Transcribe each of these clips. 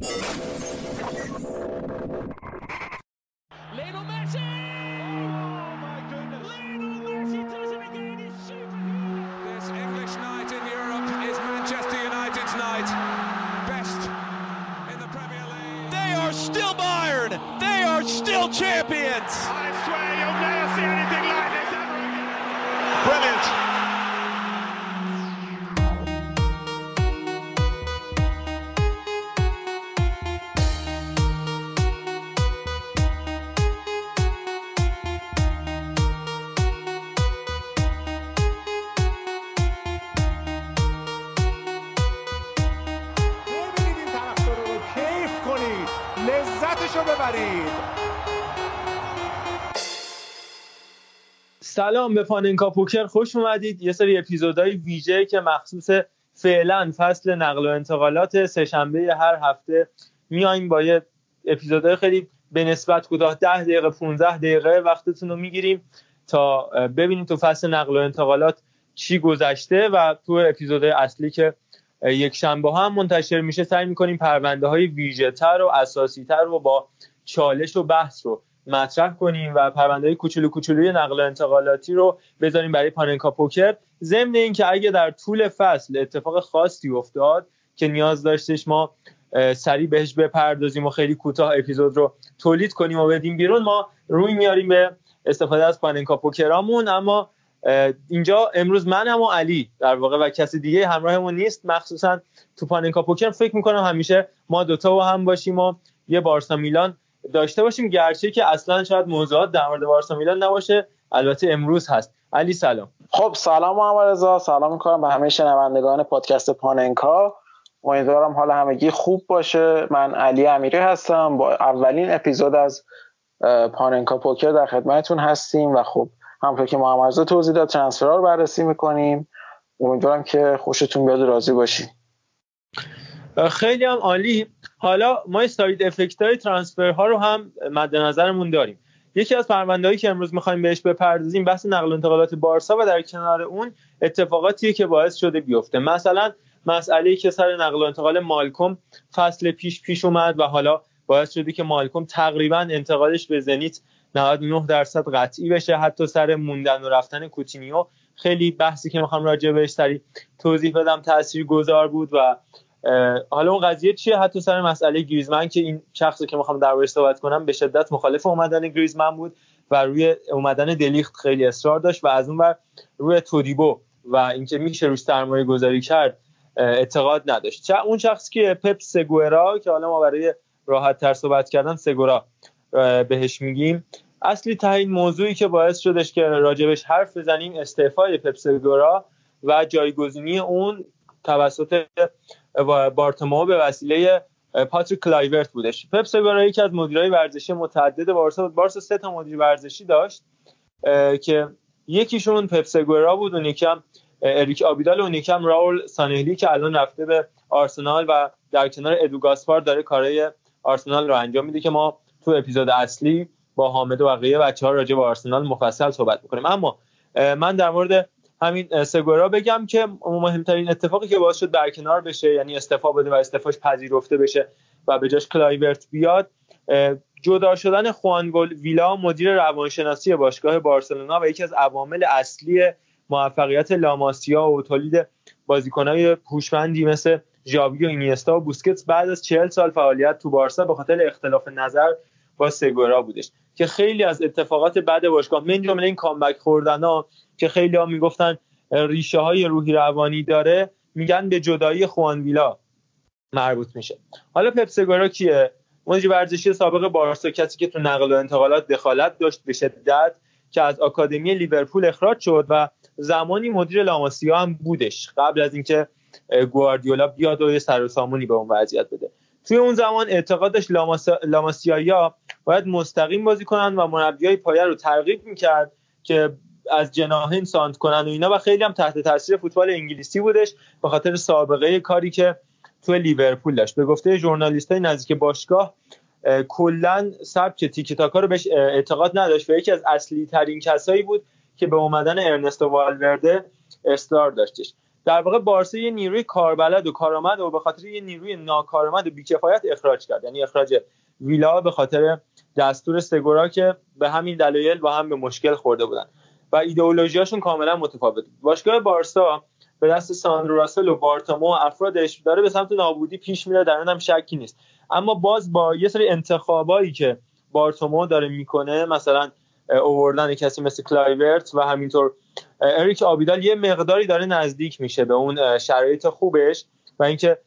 Thank you. سلام به پاننکا پوکر خوش اومدید. یه سری اپیزودهای ویژه که مخصوص فعلا فصل نقل و انتقالات سهشنبه هر هفته میایم با یه اپیزودهای خیلی به نسبت کوتاه 10 دقیقه 15 دقیقه وقتتون رو می‌گیریم تا ببینیم تو فصل نقل و انتقالات چی گذشته و تو اپیزودهای اصلی که یک شنبه هم منتشر میشه سعی می‌کنیم پرونده های ویژه تر و اساسی تر و با چالش و بحث رو مطرح کنیم و پرونده کوچولو کوچولوی نقل و انتقالاتی رو بذاریم برای پاننکا پوکر. ضمن اینکه اگه در طول فصل اتفاق خاصی افتاد که نیاز داشتش ما سریع بهش بپردازیم و خیلی کوتاه اپیزود رو تولید کنیم و بدیم بیرون ما روی میاریم به استفاده از پاننکا پوکرامون. اما اینجا امروز منم و علی در واقع و کسی دیگه همراهمون نیست مخصوصا تو پاننکا پوکر. فکر می‌کنم همیشه ما دوتا و هم باشیم و یه بارسا میلان داشته باشیم. گرچه که اصلا شاید موضوعات در مورد بارسا میلان نباشه. البته امروز هست. علی سلام. خب سلام محمد رضا. سلام می‌کنم به همه شنوندگان پادکست پاننکا. امیدوارم حال همگی خوب باشه. من علی امیری هستم. با اولین اپیزود از پاننکا پوکر در خدمتتون هستیم و خب همونطور که محمد رضا توضیح داد ترانسفرها رو بررسی می‌کنیم. امیدوارم که خوشتون بیاد راضی باشیم خیلی هم عالی. حالا ما ساید افکت های ترانسفر ها رو هم مد نظرمون داریم. یکی از پروندهایی که امروز می‌خوایم بهش بپردازیم بحث نقل و انتقالات بارسا و در کنار اون اتفاقاتی که باعث شده بیفته. مثلا مسئله که سر نقل و انتقال مالکوم فصل پیش پیش اومد و حالا باعث شده که مالکوم تقریبا انتقالش به زنیت 99 درصد قطعی بشه. حتی سر موندن و رفتن کوتینیو خیلی بحثی که می‌خوام راجع بهش سری توضیح بدم تاثیر گذار بود و حالا اون قضیه چیه؟ حتی سر مسئله گریزمن که این شخصی که می‌خوام دربارش صحبت کنم به شدت مخالف اومدن گریزمن بود و روی اومدن دلیخت خیلی اصرار داشت و از اون بر روی تودیبو و اینکه میشه روش سرمایه گذاری کرد اعتقاد نداشت. چه اون شخص که پپ سگورا که حالا ما برای راحت تر صحبت کردن سگورا بهش میگیم. اصلی ترین موضوعی که باعث شدش که راجبش حرف بزنیم استعفای پپ سگورا و جایگزینی اون توسط بارتومئو به وسیله پاتریک کلایورت بودش. پپ سگورا یکی از مدیرای ورزشی متعدد بارسا بود. بارسا سه تا مدیر ورزشی داشت که یکیشون پپ سگورا بود اون یکم اریک آبیدال و یکم راول سانهلی که الان رفته به آرسنال و در کنار ادو گاسپار داره کارهای آرسنال رو انجام میده که ما تو اپیزود اصلی با حامد و بقیه بچه ها راجع به آرسنال مفصل صحبت می‌کنیم اما من در مورد همین سگورا بگم که مهمترین اتفاقی که باعث شد برکنار بشه یعنی استعفا بده و استعفاش پذیرفته بشه و به جاش کلایورت بیاد جدا شدن خوانگل ویلا مدیر روانشناسی باشگاه بارسلونا و یکی از عوامل اصلی موفقیت لاماسیا و تولید بازیکنهای هوشمندی مثل ژاوی و اینیستا و بوسکتس بعد از چهل سال فعالیت تو بارسا به خاطر اختلاف نظر با سگورا بودش. که خیلی از اتفاقات بعد باشگاه من جمله این کامبک خوردن که خیلی ها می‌گفتن ریشه های روحی روانی داره میگن به جدایی خوان ویلا مربوط میشه. حالا پپسگورا کیه؟ مدیر ورزشی سابق بارسا کسی که تو نقل و انتقالات دخالت داشت به شدت که از آکادمی لیورپول اخراج شد و زمانی مدیر لاماسیا هم بودش. قبل از اینکه گواردیولا بیاد و یه سر و سامونی به اون وضعیت بده. توی اون زمان اعتقاد داشت لاماسیایا باید مستقیم بازی کنن و مربیای پایه رو ترغیب می‌کرد که از جناهین سانت کنن و اینا و خیلی هم تحت تاثیر فوتبال انگلیسی بودش به خاطر سابقه کاری که توی لیورپول داشت. به گفته ژورنالیست های نزدیک باشگاه کلا سبک تیکی تاکا رو بهش اعتقاد نداشت و یکی از اصلی ترین کسایی بود که به اومدن ارنستو والورده اصرار داشتش. در واقع بارسا یه نیروی کاربلد و کارآمد و به خاطر یه نیروی ناکارآمد و بیکفایت اخراج کرد. یعنی اخراج ویلا به خاطر دستور سگورا که به همین دلایل با هم به مشکل خورده بودن. و ایدئولوژیاشون کاملا متفاوت. باشگاه بارسا به دست ساندرو راسل و بارتامو و افرادش داره به سمت نابودی پیش میره در هم شکی نیست. اما باز با یه سری انتخابایی که بارتومئو داره می‌کنه مثلا اووردن کسی مثل کلایورت و همینطور اریک آبیدال یه مقداری داره نزدیک میشه به اون شرایط خوبش و اینکه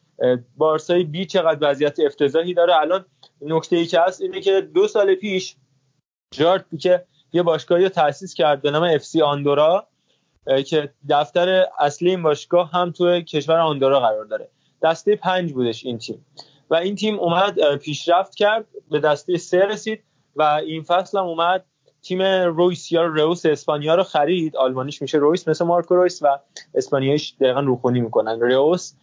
بارسای بی چقدر وضعیت افتضاحی داره. الان نکته ای که هست اینه که دو سال پیش جرارد پیکه یه باشگاهی رو تأسیس کرد به نام اف سی آندورا که دفتر اصلی این باشگاه هم توی کشور آندورا قرار داره. دسته پنج بودش این تیم. و این تیم اومد پیشرفت کرد به دسته سه رسید و این فصل هم اومد تیم رویس یا روس اسپانیا رو خرید. آلمانیش میشه رویس مثل مارکو رویس و اسپانیایش دقیقا روخونی می‌کنن. روس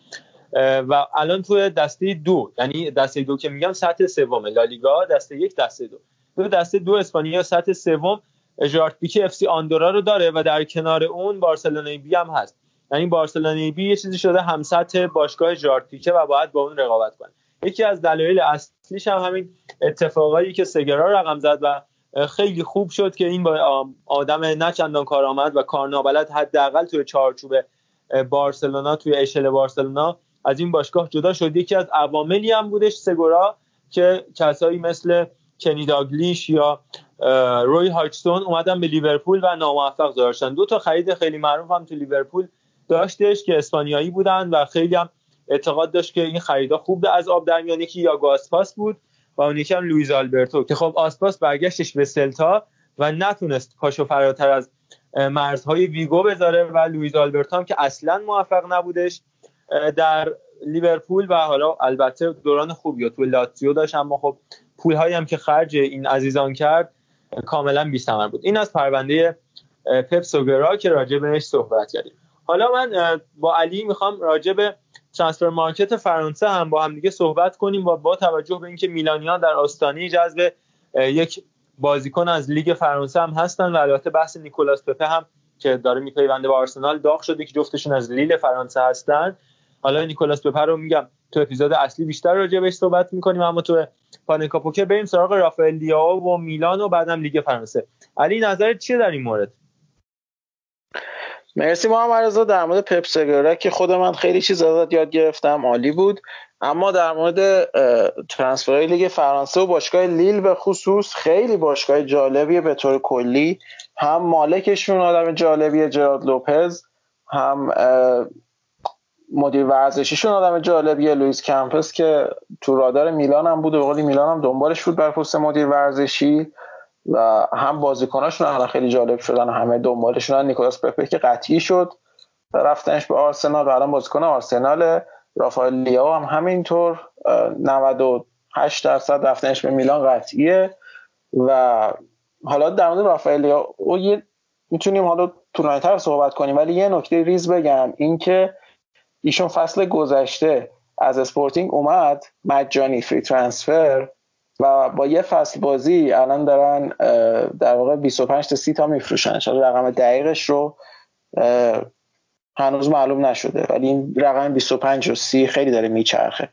و الان توی دسته دو. یعنی دسته دو که میگم سطح سوم لالیگا دسته یک دسته دو. تو دسته دو اسپانیا سطح سوم ژرارد پیکه اف سی آندورا رو داره و در کنار اون بارسلونای بی هم هست. یعنی بارسلونای بی یه چیزی شده هم سطح باشگاه ژارت و باید با اون رقابت کنه. یکی از دلایل اصلیش هم همین اتفاقایی که سگرا رقم زد و خیلی خوب شد که این با آدم نه چندان کارآمد و کارنابلد حداقل توی چارچوب بارسلونا توی اشل بارسلونا از این باشگاه جدا شد. یکی از عواملی هم بودش سگورا که کسایی مثل کنی داگلیش یا روی هاچستون اومدن به لیورپول و ناموفق ظاهر دو تا خرید خیلی معروف هم تو لیورپول داشتش که اسپانیایی بودن و خیلی هم اعتقاد داشت که این خریدا خوب از آب در میان یکی یا آسپاس بود و اون یکی هم لویز آلبرتو که خب آسپاس برگشتش به سلتا و نتونست پاشو فراتر از مرزهای ویگو بذاره و لویز آلبرتو هم که اصلا موفق نبودش در لیورپول و حالا البته دوران خوبی تو لاتزیو داشت اما خب پول هایی هم که خرج این عزیزان کرد کاملا بی بود. این از پرونده سوگرا که راجع بهش صحبت کردیم. حالا من با علی می‌خوام راجع به ترانسفر مارکت فرانسه هم با هم دیگه صحبت کنیم و با توجه به اینکه میلانیان در آستانه جذب یک بازیکن از لیگ فرانسه هم هستن و البته بحث نیکولاس پپه هم که داره میپیونده به آرسنال داغ شده که جفتشون از لیل فرانسه هستن. حالا نیکولاس پپه رو میگم. تو اپیزود اصلی بیشتر راجع بهش صحبت می‌کنیم اما تو پاننکا پوکر بریم سراغ رافائل لیاو و میلان و بعدم لیگ فرانسه. علی نظرت چیه در این مورد؟ مرسی محمد رضا. در مورد پپ سگورا که خود من خیلی چیز ازت یاد گرفتم عالی بود. اما در مورد ترانسفر لیگ فرانسه و باشگاه لیل به خصوص خیلی باشگاه جالبیه به طور کلی. هم مالکشون آدم جالبیه جراد لوپز. هم مدیر ورزشیشون آدم جالبیه لوئیس کمپس که تو رادار میلان هم بود و قولی میلان هم دنبالش بود بر پست مدیر ورزشی و هم بازیکناشون الان خیلی جالب شدن و همه دنبالشون نیکولاس پپه که قطعی شد رفتنش به آرسنال و الان بازیکن آرسنال رافائل لیاو هم همینطور 98 درصد رفتنش به میلان قطعیه و حالا در مورد رافائل لیاو یه می‌تونیم حالا طولانی‌تر صحبت کنیم ولی یه نکته ریز بگم اینکه ایشون فصل گذشته از اسپورتینگ اومد مجانی free transfer و با یه فصل بازی الان دارن در واقع 25 تا 30 تا میفروشن. شاید رقم دقیقش رو هنوز معلوم نشده ولی این رقم 25 و 30 خیلی داره میچرخه.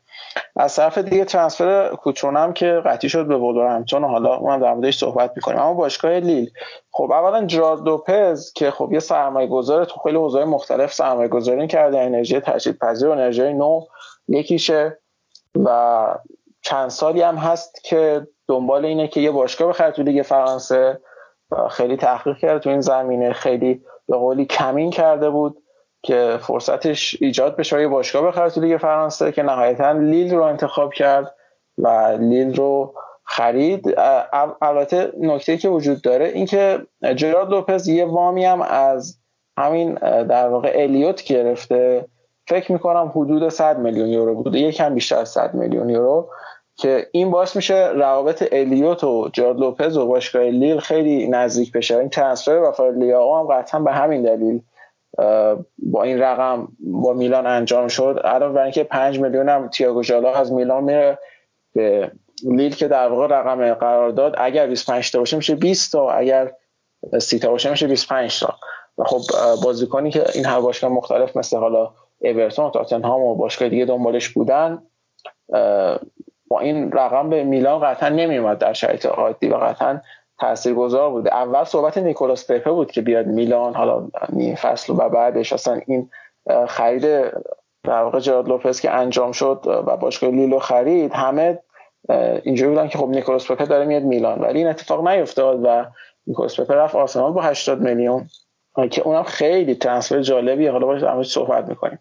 از طرف دیگه transfer کوترون که قطعی شد به ولورهمپتون حالا اونم در موردش صحبت می‌کنیم. اما باشگاه لیل. خب اولا جرارد دوپز که خب یه سرمایه گذاره تو خیلی حوزه‌های مختلف سرمایه گذاری کرده انرژی تجدید پذیر و انرژی نو یکیشه و چند سالی هم هست که دنبال اینه که یه باشگاه بخره تو لیگ فرانسه. خیلی تحقیق کرده تو این زمینه خیلی به قولی کمین کرده بود. که فرصتش ایجاد بشه یه باشگاه بخره تو لیگ فرانسه که نهایتا لیل رو انتخاب کرد و لیل رو خرید. البته نکته که وجود داره اینکه جرارد لوپز یه وامی هم از همین در واقع الیوت گرفته. فکر می‌کنم حدود 100 میلیون یورو بود. یکم بیشتر از 100 میلیون یورو. که این باعث میشه روابط الیوت و جارد لوپز و باشگاه لیل خیلی نزدیک بشه. این ترنسفر و لیاو هم قطعا به همین دلیل با این رقم با میلان انجام شد. الان برای اینکه 5 میلیون هم تییاگو ژالا از میلان میره به لیل که در واقع رقم قرار داد. اگر 25 تا باشه میشه 20 تا اگر 30 تا باشه میشه 25 تا. خب بازیکنی که این هر باشگاه مختلف مثل حالا اورتون تاتنهام و باشگاه دیگه دنبالش بودن با این رقم به میلان قطعا نمیومد در شرایط عادی و قطعا تاثیرگذار بوده. اول صحبت نیکولاس پپه بود که بیاد میلان حالا نیم فصل و بعدش اصلا این خرید در واقع جرارد لوپز که انجام شد و باشگاه لیلو خرید همه اینجوری بودن که خب نیکولاس پپه داره میاد میلان. ولی این اتفاق نیفتاد و نیکولاس پپه رفت آرسنال با 80 میلیون که اونم خیلی transfer جالبیه. حالا باش در صحبت می‌کنیم.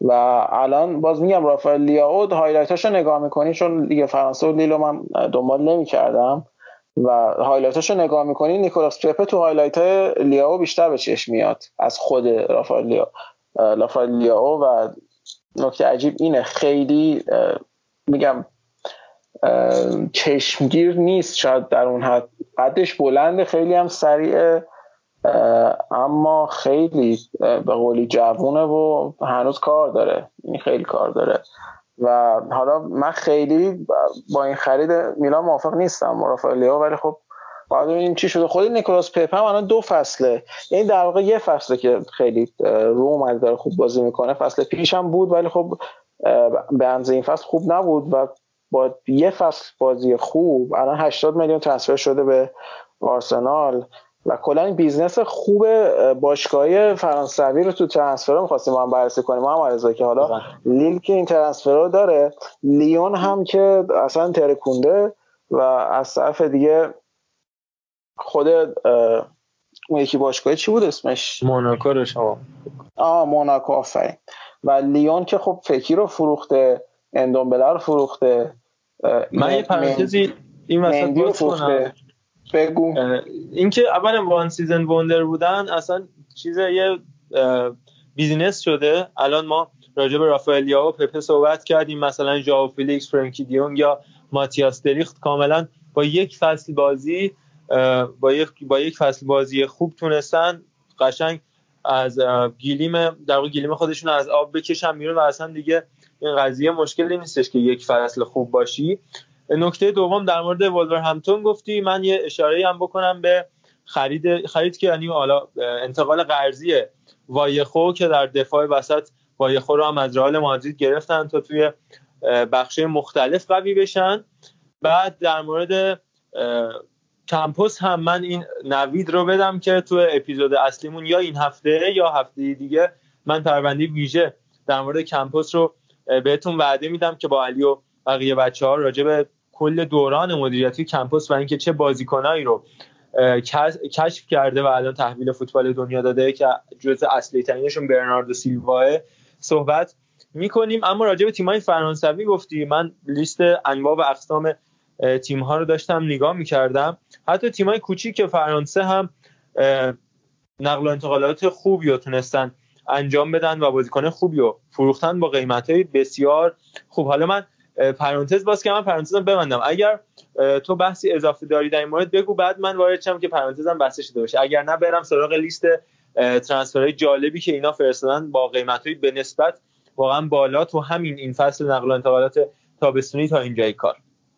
و الان باز میگم رافائل لیاو highlight اشو نگاه می‌کنی چون لیگ فرانسه و لیلو من دنبال نمی‌کردم. و highlight اشو نگاه می‌کنی نیکولاس پپه تو highlight لیاو بیشتر به چشم میاد از خود رافائل لیاو. و نکته عجیب اینه خیلی میگم چشمگیر نیست شاید در اون حد. قدش بلنده خیلی هم سریعه اما خیلی به قولی جوونه و هنوز کار داره. این خیلی کار داره. و حالا من خیلی با این خرید میلان موافق نیستم رافائلیا ولی خب باید ببینیم چی شده؟ خود نیکولاس پیپ هم الان دو فصله. یعنی در واقع یه فصله که خیلی رو اومده داره خوب بازی می‌کنه. فصل پیش هم بود ولی خب به این فصل خوب نبود و با یه فصل بازی خوب الان 80 میلیون transfer شده به آرسنال. و کلا این business خوب باشگاهی فرانسوی رو تو transfer می‌خواستیم ما هم بررسی کنیم. ما هم که حالا بله. لیل که این transfer رو داره لیون هم که اصلا ترکونده و از طرف دیگه خود اون یکی باشگاه چی بود اسمش؟ موناکو رو شما. آه موناکو آفرین. و لیون که خب فکیر رو فروخته اندومبله رو فروخته من یه پرانتزی این وسط باز کنم. بگو. اینکه اول one season wonder بودن اصلا چیز یه business شده. الان ما راجع به رافائل لیاو و پپه صحبت کردیم. مثلا ژائو فیلیکس فرانکی دیونگ یا ماتیاس دلیخت کاملا با یک فصل بازی با یک با یک فصل بازی خوب تونستن. قشنگ از گیلیم در واقع گیلیم خودشون از آب بکشن بیرون و اصلا دیگه این قضیه مشکلی نیستش که یک فصل خوب باشی. نکته دوم در مورد همتون گفتی. من یه اشاره هم بکنم به خرید خرید که یعنی حالا انتقال قرضی وایخو که در دفاع وسط وایخو رو هم از رئال مادرید گرفتن تا توی بخش مختلف قوی بشن. بعد در مورد کمپوس هم من این نوید رو بدم که تو اپیزود اصلیمون یا این هفته یا هفته دیگه من پرونده ویژه در مورد کمپوس رو بهتون وعده میدم که با علی و بقیه بچه ها راجع به کل دوران مدیریتی کمپوس و اینکه چه بازیکنایی رو کشف کرده و الان تحویل فوتبال دنیا داده که جزء اصلی ترینشون برناردو سیلواه صحبت می‌کنیم. اما راجع به تیمای فرانسوی گفتی. من لیست انواع و اقسام تیم ها رو داشتم نگاه می‌کردم. حتی تیمای کوچیک فرانسه هم نقل و انتقالات خوبی رو تونستن انجام بدن و بازیکن خوبی رو فروختن با قیمت های بسیار خوب. حالا من پرانتز باز که من پرانتزم ببندم. اگر تو بحثی اضافه داری در این مورد بگو بعد من وارد شم که پرانتزم بسته شده باشه اگر نه برم سراغ لیست ترانسفرهای جالبی که اینا فرستادن با قیمتهایی به نسبت واقعا بالا تو همین این فصل نقل و انتقالات تابستونی تا اینجای کار.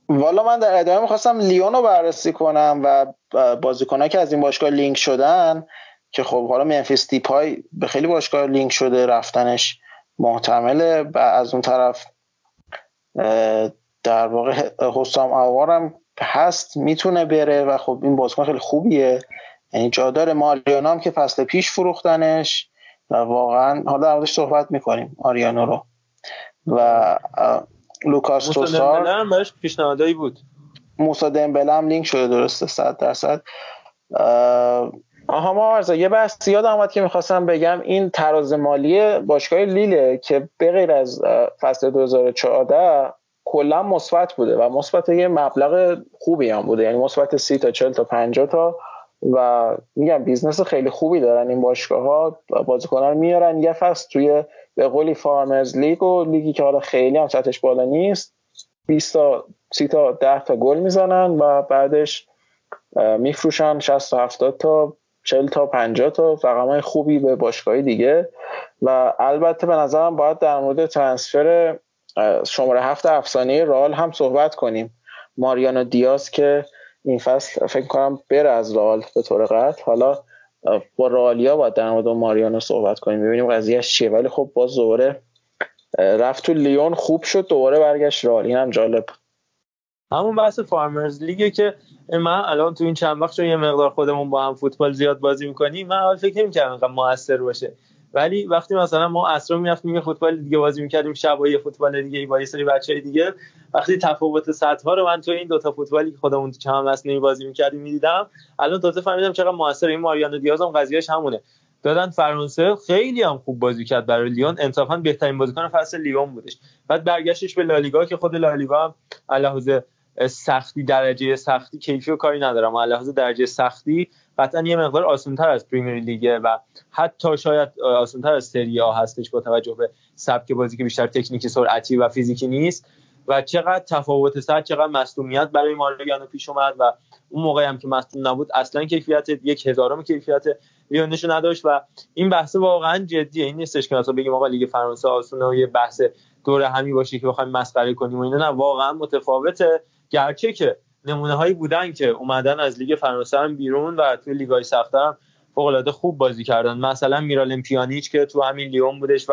والا من در ادامه می‌خواستم لیون رو بررسی کنم و بازیکنایی که از این باشگاه لینک شدن که خب حالا منفیس دیپای به خیلی باشگاه لینک شده رفتنش محتمله. و از اون طرف در واقع حسام آوارم هست می‌تونه بره و خب این بازیکن خیلی خوبیه. یعنی جا داره. ماریانو هم که فصل پیش فروختنش و واقعا حالا در صحبت می‌کنیم آریانو رو. و لوکاس توسار. هم پیشنهادایی بود. موسا دمبله هم لینک شده درسته صد درصد. آها ما ارزا یه بحث یاد آمد که می‌خواستم بگم. این تراز مالی باشگاه لیله که به غیر از فصل 2014 کلا مثبت بوده و مثبت یه مبلغ خوبی هم بوده. یعنی مثبت 30 تا 40 تا 50 تا و میگم business خیلی خوبی دارن این باشگاه ها بازیکنان میارن یه فصل توی به قولی farmers league و لیگی که حالا خیلی هم سطحش بالا نیست 20 تا 30 تا 10 تا گل می‌زنن و بعدش میفروشن 60 تا 70 تا 40 تا 50 تا رقمای خوبی به باشگاهی دیگه. و البته به نظرم باید در مورد transfer شماره هفت افسانه رال هم صحبت کنیم. ماریانو دیاز که این فصل فکر کنم بره از رال به طور قطع. حالا با رالیا باید در مورد ماریانو صحبت کنیم. ببینیم قضیهش چیه. ولی خب باز دوباره رفت تو لیون خوب شد. دوباره برگشت رال این هم جالب. همون بحث فارمرز لیگه که من الان تو این چند وقت یه مقدار خودمون با هم فوتبال زیاد بازی می‌کنیم من حال فکر نمی‌کردم انقدر موثر باشه. ولی وقتی مثلا ما اصرا می‌رفتیم یه فوتبال دیگه بازی می‌کردیم شب یه فوتبال دیگه با یه سری بچه دیگه وقتی تفاوت سطح ها رو من تو این دوتا فوتبالی که خودمون تو چند نمی بازی می‌کردیم می‌دیدم الان تازه فهمیدم چقدر موثر این ماریانو دیاز هم قضیهش همونه. دادن فرانسه خیلی هم خوب بازی کرد برای لیون. انصافا بهترین بازیکن فصل لیون بودش. بعد برگشتش به لالیگا که خود لالیگا هم علاوه سختی درجه سختی کیفی و کاری ندارم. علاوه درجه سختی قطعا یه مقدار آسانتر از پریمیر لیگه و حتی شاید آسانتر از سری آ هستش با توجه به سبک بازی که بیشتر تکنیکی سرعتی و فیزیکی نیست. و چقدر تفاوت سر چقدر مصدومیت برای ماریانو پیش اومد و اون موقعی هم که مصدوم نبود اصلا کیفیت یک هزارم کیفیت لیونشو نداشت. و این بحث واقعا جدیه. این نیستش که مثلا بگیم آقا لیگ فرانسه آسونه و یه بحث دور همی باشه که بخوایم مسخره کنیم و اینا. نه واقعا متفاوته. گرچه که نمونه هایی بودن که اومدن از لیگ فرانسه هم بیرون و توی لیگای سخت‌تر هم فوق العاده خوب بازی کردن. مثلا میرالم پیانیچ که تو همین لیون بودش و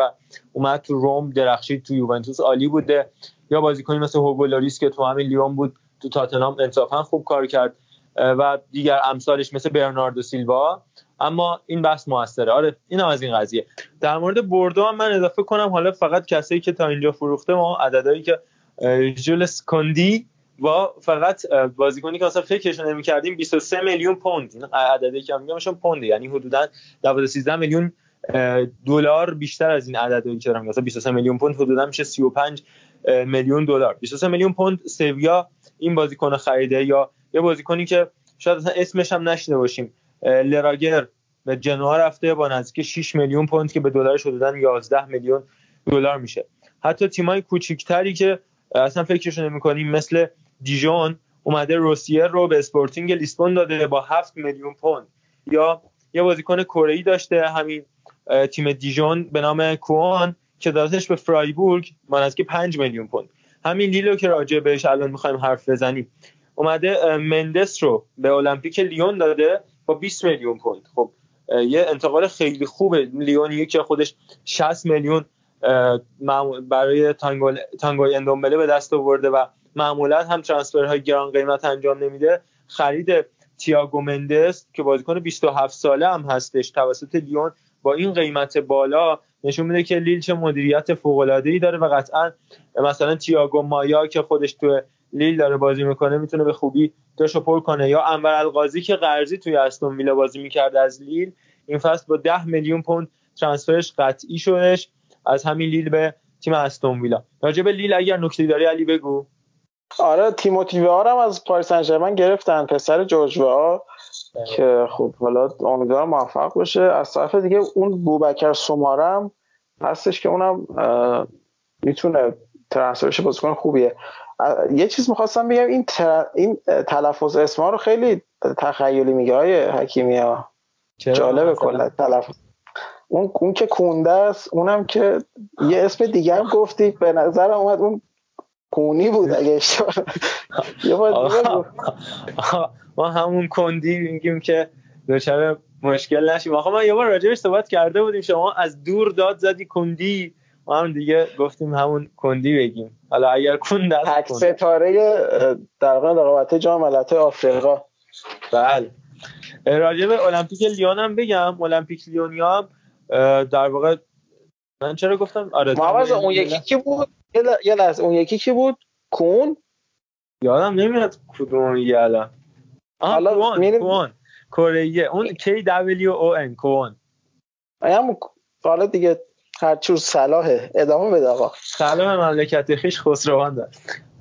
اومد تو روم درخشید تو یوونتوس عالی بوده. یا بازیکنی مثل هوگو که تو همین لیون بود تو تاتنهام انصافا خوب کار کرد. و دیگر امثالش مثل برناردو سیلوا. اما این بحث موثره. آره این هم از این قضیه. در مورد بردو هم من اضافه کنم. حالا فقط کسایی که تا اینجا فروخته ما عددهایی که جولس کندی با فقط بازیکنی که اصلا فکرش نمی‌کردیم 23 میلیون پوند. این عددی که میگمشون پوند یعنی حدودا 12 13 میلیون دلار بیشتر از این عددی که دارم مثلا 23 میلیون پوند حدودا میشه 35 میلیون دلار. 23 میلیون پوند سویا این بازیکن خریده یا یه بازیکنی که شاید اصلا اسمش هم نشنیده باشیم لراگر به جنوا رفته با نزدیک 6 میلیون پوند که به دلارش حدودا 11 میلیون دلار میشه. حتی تیمای کوچیکتری که اصلا فکرش نمی‌کنیم مثل دیژون اومده روزیه رو به اسپورتینگ لیسبون داده با 7 میلیون پوند. یا یه بازیکن کره داشته همین تیم دیژون به نام کوان که دادش به فرایبورگ که 5 میلیون پوند. همین لیلو که راجع بهش الان می‌خوایم حرف بزنیم. اومده مندس رو به المپیک لیون داده با 20 میلیون پوند. خب یه انتقال خیلی خوبه لیونی که خودش 60 میلیون برای تانگو تانگو اندومبله به دست آورده و معمولا هم های گران قیمت انجام نمیده. خرید تییاگو مندس که بازیکن 27 ساله هم هستش توسط لیون با این قیمت بالا نشون میده که لیل چه مدیریت فوق العاده ای داره و قطعا مثلا تییاگو مایا که خودش تو لیل داره بازی می‌کنه می‌تونه به خوبی داشو پر کنه. یا انور القاضی که قرضی توی استون ویلا بازی می‌کرد از لیل این فصل با 10 میلیون پوند ترانسفرش قطعی شدش از همین لیل به تیم استون ویلا. راجع به لیل اگر نکته داری علی بگو. آره تیموتی هم از پاریس سن گرفتن پسر جورج که خب حالا امیدوارم موفق باشه. از طرف دیگه اون بوبکر سمارم هستش که اونم می‌تونه ترانسفرش بازیکن خوبیه. یه چیز می‌خواستم بگم این این تلفظ اسما رو خیلی تخیلی میگه های حکیمی ها جالبه کلا تلفظ. اون اون که کونده است اونم که یه اسم دیگه هم گفتی به نظر اومد اون کونی بود اگه یه ما همون کندی میگیم که دچار مشکل نشیم. آخه من یه بار راجبش صحبت کرده بودیم. شما از دور داد زدی کندی. ما هم دیگه گفتیم همون کندی بگیم. حالا اگر کند است ستاره در واقع رقابت جام ملت‌های آفریقا. بله. راجب المپیک لیون هم بگم. المپیک لیونیا هم در واقع من چرا گفتم؟ آره اون یکی کی بود؟ یه لحظه اون یکی کی بود؟ کون؟ یادم نمیاد کدوم یه الان. حالا کون کون. کره اون کی دبلیو او ان کون. هم حالا دیگه هر چور صلاحه. ادامه بده آقا. صلاح مملکت خیش خسروان داره.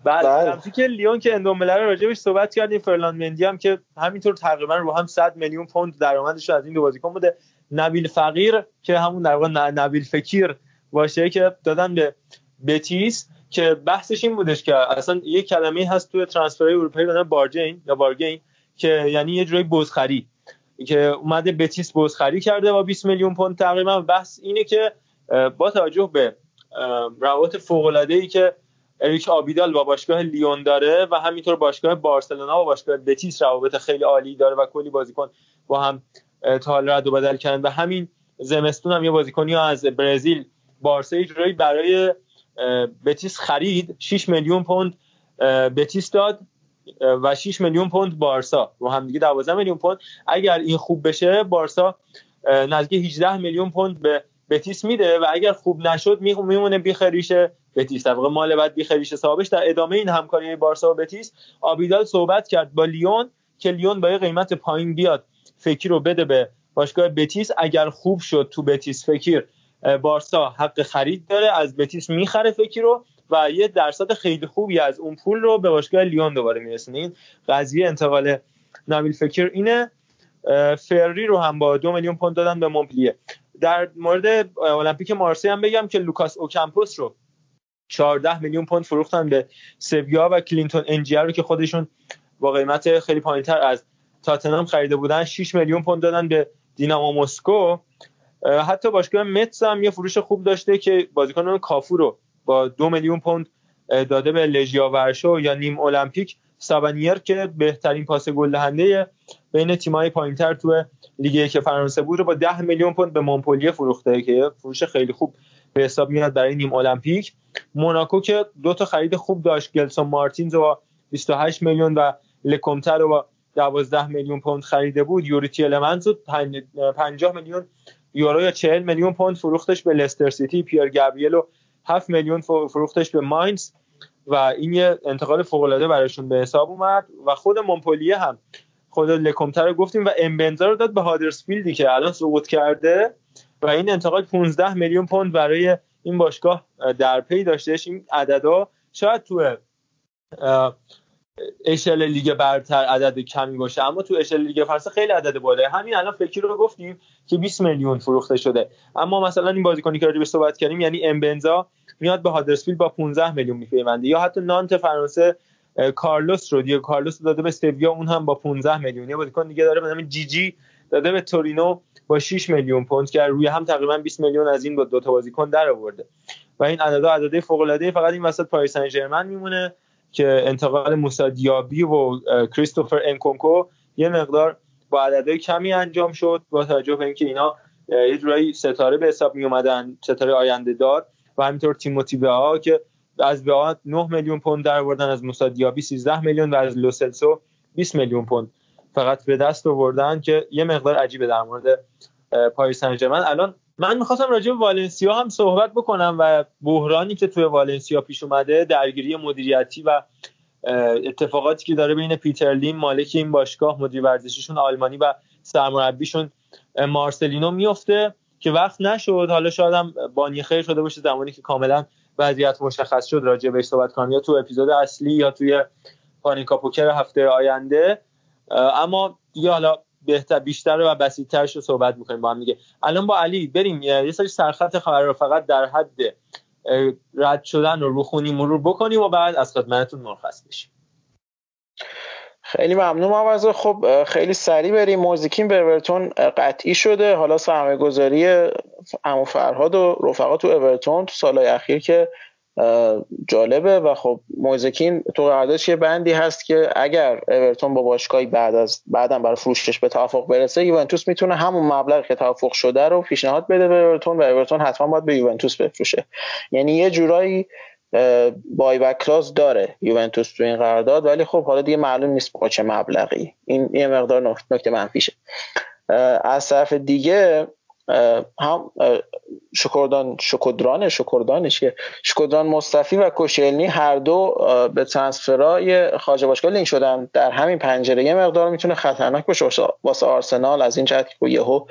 بعد بله. که لیون که اندومبله رو راجبش صحبت کردیم. فرلاند مندی هم که همینطور تقریبا رو هم 100 میلیون پوند درآمدش از این دو بازیکن بوده. نبیل فقیر که همون در واقع نبیل فکیر باشه که دادن به بتیس که بحثش این بودش که اصلا یه کلمه هست توی ترانسفر اروپایی به بارجین یا بارگین که یعنی یه جوری بزخری که اومده بتیس بزخری کرده با 20 میلیون پوند تقریبا. بحث اینه که با توجه به روابط فوق العاده ای که اریک آبیدال با باشگاه لیون داره و همینطور باشگاه بارسلونا با باشگاه بتیس روابط خیلی عالی داره و کلی بازیکن با هم تا حالا رد و بدل کردن. و همین زمستون هم یه بازیکنی از برزیل بارسا اجرایی برای بتیس خرید 6 میلیون پوند بتیس داد و 6 میلیون پوند بارسا. رو هم دیگه 12 میلیون پوند. اگر این خوب بشه بارسا نزدیک 18 میلیون پوند به بتیس میده و اگر خوب نشد میمونه بیخریش بتیس. واقع مال بعد بیخریش صاحبش در ادامه این همکاری بارسا و بتیس آبیدال صحبت کرد با لیون که لیون با یه قیمت پایین بیاد فکر رو بده به باشگاه بتیس. اگر خوب شد تو بتیس فکر بارسا حق خرید داره از بتیس می‌خره فکر رو و یه درصد خیلی خوبی از اون پول رو به باشگاه لیون دوباره میرسونه. این قضیه انتقال نبیل فکیر اینه. فری رو هم با دو میلیون پوند دادن به مونپلیه. در مورد المپیک مارسی هم بگم که لوکاس اوکمپوس رو 14 میلیون پوند فروختن به سویا و کلینتون انجی رو که خودشون با قیمت خیلی پایینتر از تاتنهام خریده بودن. 6 میلیون پوند دادن به دینامو مسکو حتی باشگاه متس هم یه فروش خوب داشته که بازیکن کافو رو با دو میلیون پوند داده به لژیا ورشو یا نیم المپیک. سابانیر که بهترین پاس گل دهنده بین تیم‌های پایینتر تو لیگ که فرانسه بود رو با 10 میلیون پوند به مونپلیه فروخته که فروش خیلی خوب به حساب میاد برای نیم المپیک. موناکو که دو تا خرید خوب داشت گلسون مارتینز با 28 میلیون و لکومت رو با 12 میلیون پوند خریده بود. یوری تیلمنز 50 میلیون یورو یا 40 میلیون پوند فروختش به لستر سیتی پیر گابریل 7 میلیون فروختش به ماینز و این یه انتقال فوق العاده براشون به حساب اومد و خود مونپلیه هم خود لکومت رو گفتیم و امبنزا رو داد به هادرسفیلدی که الان سقوط کرده و این انتقال 15 میلیون پوند برای این باشگاه در پی داشتهش. این عددا شاید تو اشل لیگ برتر عدد کمی باشه. اما تو اشل لیگ فرانسه خیلی عدد بالایی همین الان فکیر رو گفتیم که 20 میلیون فروخته شده. اما مثلا این بازیکنی که به صحبت کردیم یعنی امبنزا میاد به هادرسفیلد با 15 میلیون میپیونده. یا حتی نانت فرانسه کارلوس رو دیگه. کارلوس داده به سویا اون هم با 15 میلیون. یه بازیکن دیگه داره به نام جی جی داده به تورینو با 6 میلیون پوند که روی هم تقریبا 20 میلیون از این با دو تا بازیکن در آورده. و این عددا عدده فوق العاده فقط این وسط پاریس سن ژرمن میمونه. که انتقال موسی دیابی و کریستوفر انکونکو یه مقدار با عددهای کمی انجام شد با توجه به اینکه اینا یه جورایی ستاره به حساب می اومدن ستاره آینده دار و همینطور تیموتی ها که از بها 9 میلیون پوند در از موسی دیابی 13 میلیون و از لوسلسو 20 میلیون پوند فقط به دست آوردن که یه مقدار عجیبه در مورد پاریس سن الان من می‌خواستم راجع به والنسیا هم صحبت بکنم و بحرانی که توی والنسیا پیش اومده درگیری مدیریتی و اتفاقاتی که داره بین پیتر لیم مالک این باشگاه مدیر ورزشیشون آلمانی و سرمربیشون مارسلینو میفته که وقت نشد. حالا شاید هم بانی خیر شده باشه زمانی که کاملا وضعیت مشخص شد راجع بهش صحبت کنم. یا تو اپیزود اصلی یا توی پانیکا پوکر هفته آینده. اما دیگه حالا بهتر بیشتر و بسیطترش رو صحبت می‌کنیم با هم دیگه. الان با علی بریم. یه سری سرخط خبر رو فقط در حد رد شدن رو روخونی مرور بکنیم و بعد از خدمتتون مرخص بشیم. خیلی ممنون موضوع خب خیلی سریع بریم. موزیکین به اورتون قطعی شده. حالا سرمایه گذاری امو فرهاد و رفقا تو اورتون تو سالهای اخیر که جالبه و خب موزکین تو قراردادش یه بندی هست که اگر اورتون با باشگاهی بعد از بعدم برای فروشش به توافق برسه یوونتوس می‌تونه همون مبلغ که توافق شده رو پیشنهاد بده به اورتون و اورتون حتما باید به یوونتوس بفروشه. یعنی یه جورایی بای بک کلاس داره یوونتوس تو این قرارداد ولی خب حالا دیگه معلوم نیست با چه مبلغی. این یه مقدار نکته منفیشه. از طرف دیگه هم شکردان شکردران شکردانش که شکردان مصطفی و کوشلنی هر دو به ترانسفرای خارج باشگاه لینک شدن. در همین پنجره یه مقدار می‌تونه خطرناک باشه. واسه آرسنال از این جهت که یهو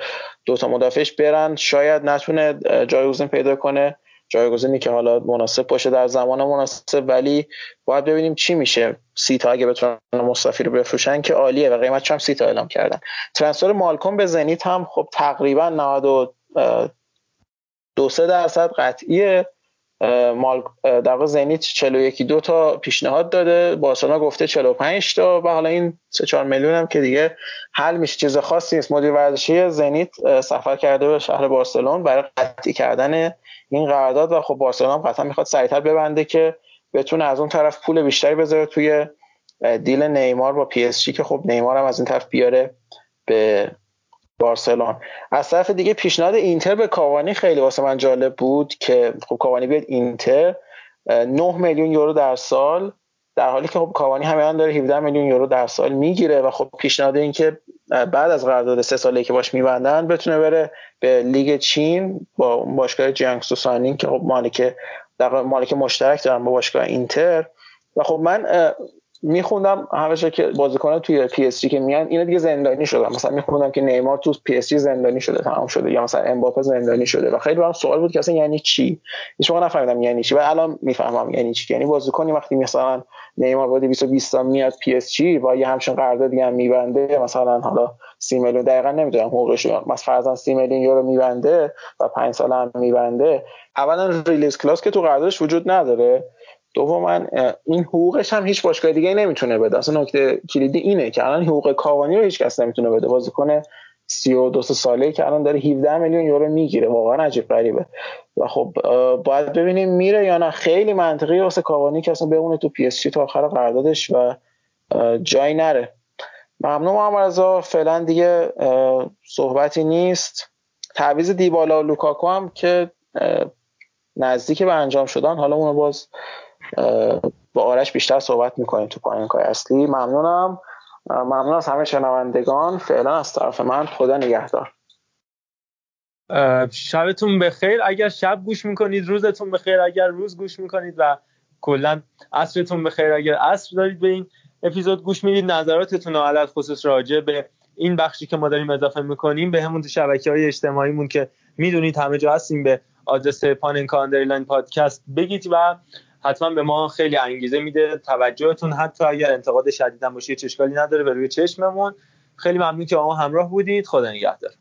دو تا مدافعش برن شاید نتونه جایگزین پیدا کنه. جایگزینی که حالا مناسب باشه در زمان مناسب ولی باید ببینیم چی میشه. سی تا اگه بتونن مصطفی رو بفروشن که عالیه و قیمت هم سی تا اعلام کردن. ترانسفر مالکوم به زنیت هم خب تقریبا 92 3 درصد قطعیه. مال در واقع زنیت 41 دو تا پیشنهاد داده. بارسلونا گفته 45 تا. و حالا این 3 4 میلیون هم که دیگه حل میشه. چیز خاصی نیست. مدیر ورزشی زنیت سفر کرده به شهر بارسلون برای قطعی کردن این قرارداد. و خب بارسلونا قطعا می‌خواد سریعتر ببنده که بتونه از اون طرف پول بیشتری بذاره توی deal نیمار با پی اس جی که خب نیمار هم از این طرف بیاره به بارسلون. از طرف دیگه پیشنهاد اینتر به کاوانی خیلی واسه من جالب بود که خب کاوانی بیاد اینتر 9 میلیون یورو در سال در حالی که خب کاوانی همین داره 17 میلیون یورو در سال می‌گیره و خب پیشنهاد این که بعد از قرارداد سه ساله که باش میبندن بتونه بره به لیگ چین با باشگاه جیانگسو سانینگ که خب مالک در مالک مشترک دارن با باشگاه اینتر. و خب من میخوندم هر که بازیکن توی پی اس جی که میان اینا دیگه زندانی شدن. مثلا میخوندم که نیمار تو پی اس جی زندانی شده تمام شده. یا مثلا امباپه زندانی شده. و خیلی برام سوال بود که اصلا یعنی چی؟ هیچ موقع نفهمیدم یعنی چی. و الان می‌فهمم یعنی چی. یعنی بازیکنی وقتی مثلا نیمار با 220 تا میاد پی اس جی و یه همچین قراردادی هم میبنده مثلا حالا 30 میلیون دقیقا نمی‌دونم حقوقش مثلا فرضاً 30 میلیون یورو میبنده و 5 سال هم میبنده. اولا release clause که تو قراردادش وجود نداره. دوما این حقوقش هم هیچ باشگاه دیگه نمی‌تونه بده. اصلا نکته کلیدی اینه که الان حقوق کاوانی رو هیچ کس نمی‌تونه بده. بازیکن 32 ساله که الان داره 17 میلیون یورو می‌گیره. واقعا عجیب غریبه. و خب باید ببینیم میره یا نه. خیلی منطقی واسه کاوانی که اصلا بمونه تو پی اس جی تا آخر قراردادش و جای نره. ممنون محمد فعلا دیگه صحبتی نیست. تعویض دیبالا و لوکاکو هم که نزدیک به انجام شدن. حالا اونو باز با آرش بیشتر صحبت می‌کنیم تو پایین اصلی. ممنونم. ممنون از همه شنوندگان. فعلا از طرف من خدا نگهدار. شبتون بخیر. اگر شب گوش می‌کنید روزتون بخیر. اگر روز گوش می‌کنید و کلا عصرتون بخیر. اگر عصر دارید به این اپیزود گوش می‌دید نظراتتون رو خصوص راجع به این بخشی که ما داریم اضافه می‌کنیم به همون شبکه های اجتماعیمون که می‌دونید همه جا هستیم به آدرس underline پادکست بگید و حتما به ما خیلی انگیزه میده توجهتون. حتی اگر انتقاد شدیدم باشه چه اشکالی نداره به روی چشممون. خیلی ممنون که ما همراه بودید. خدا نگهدار.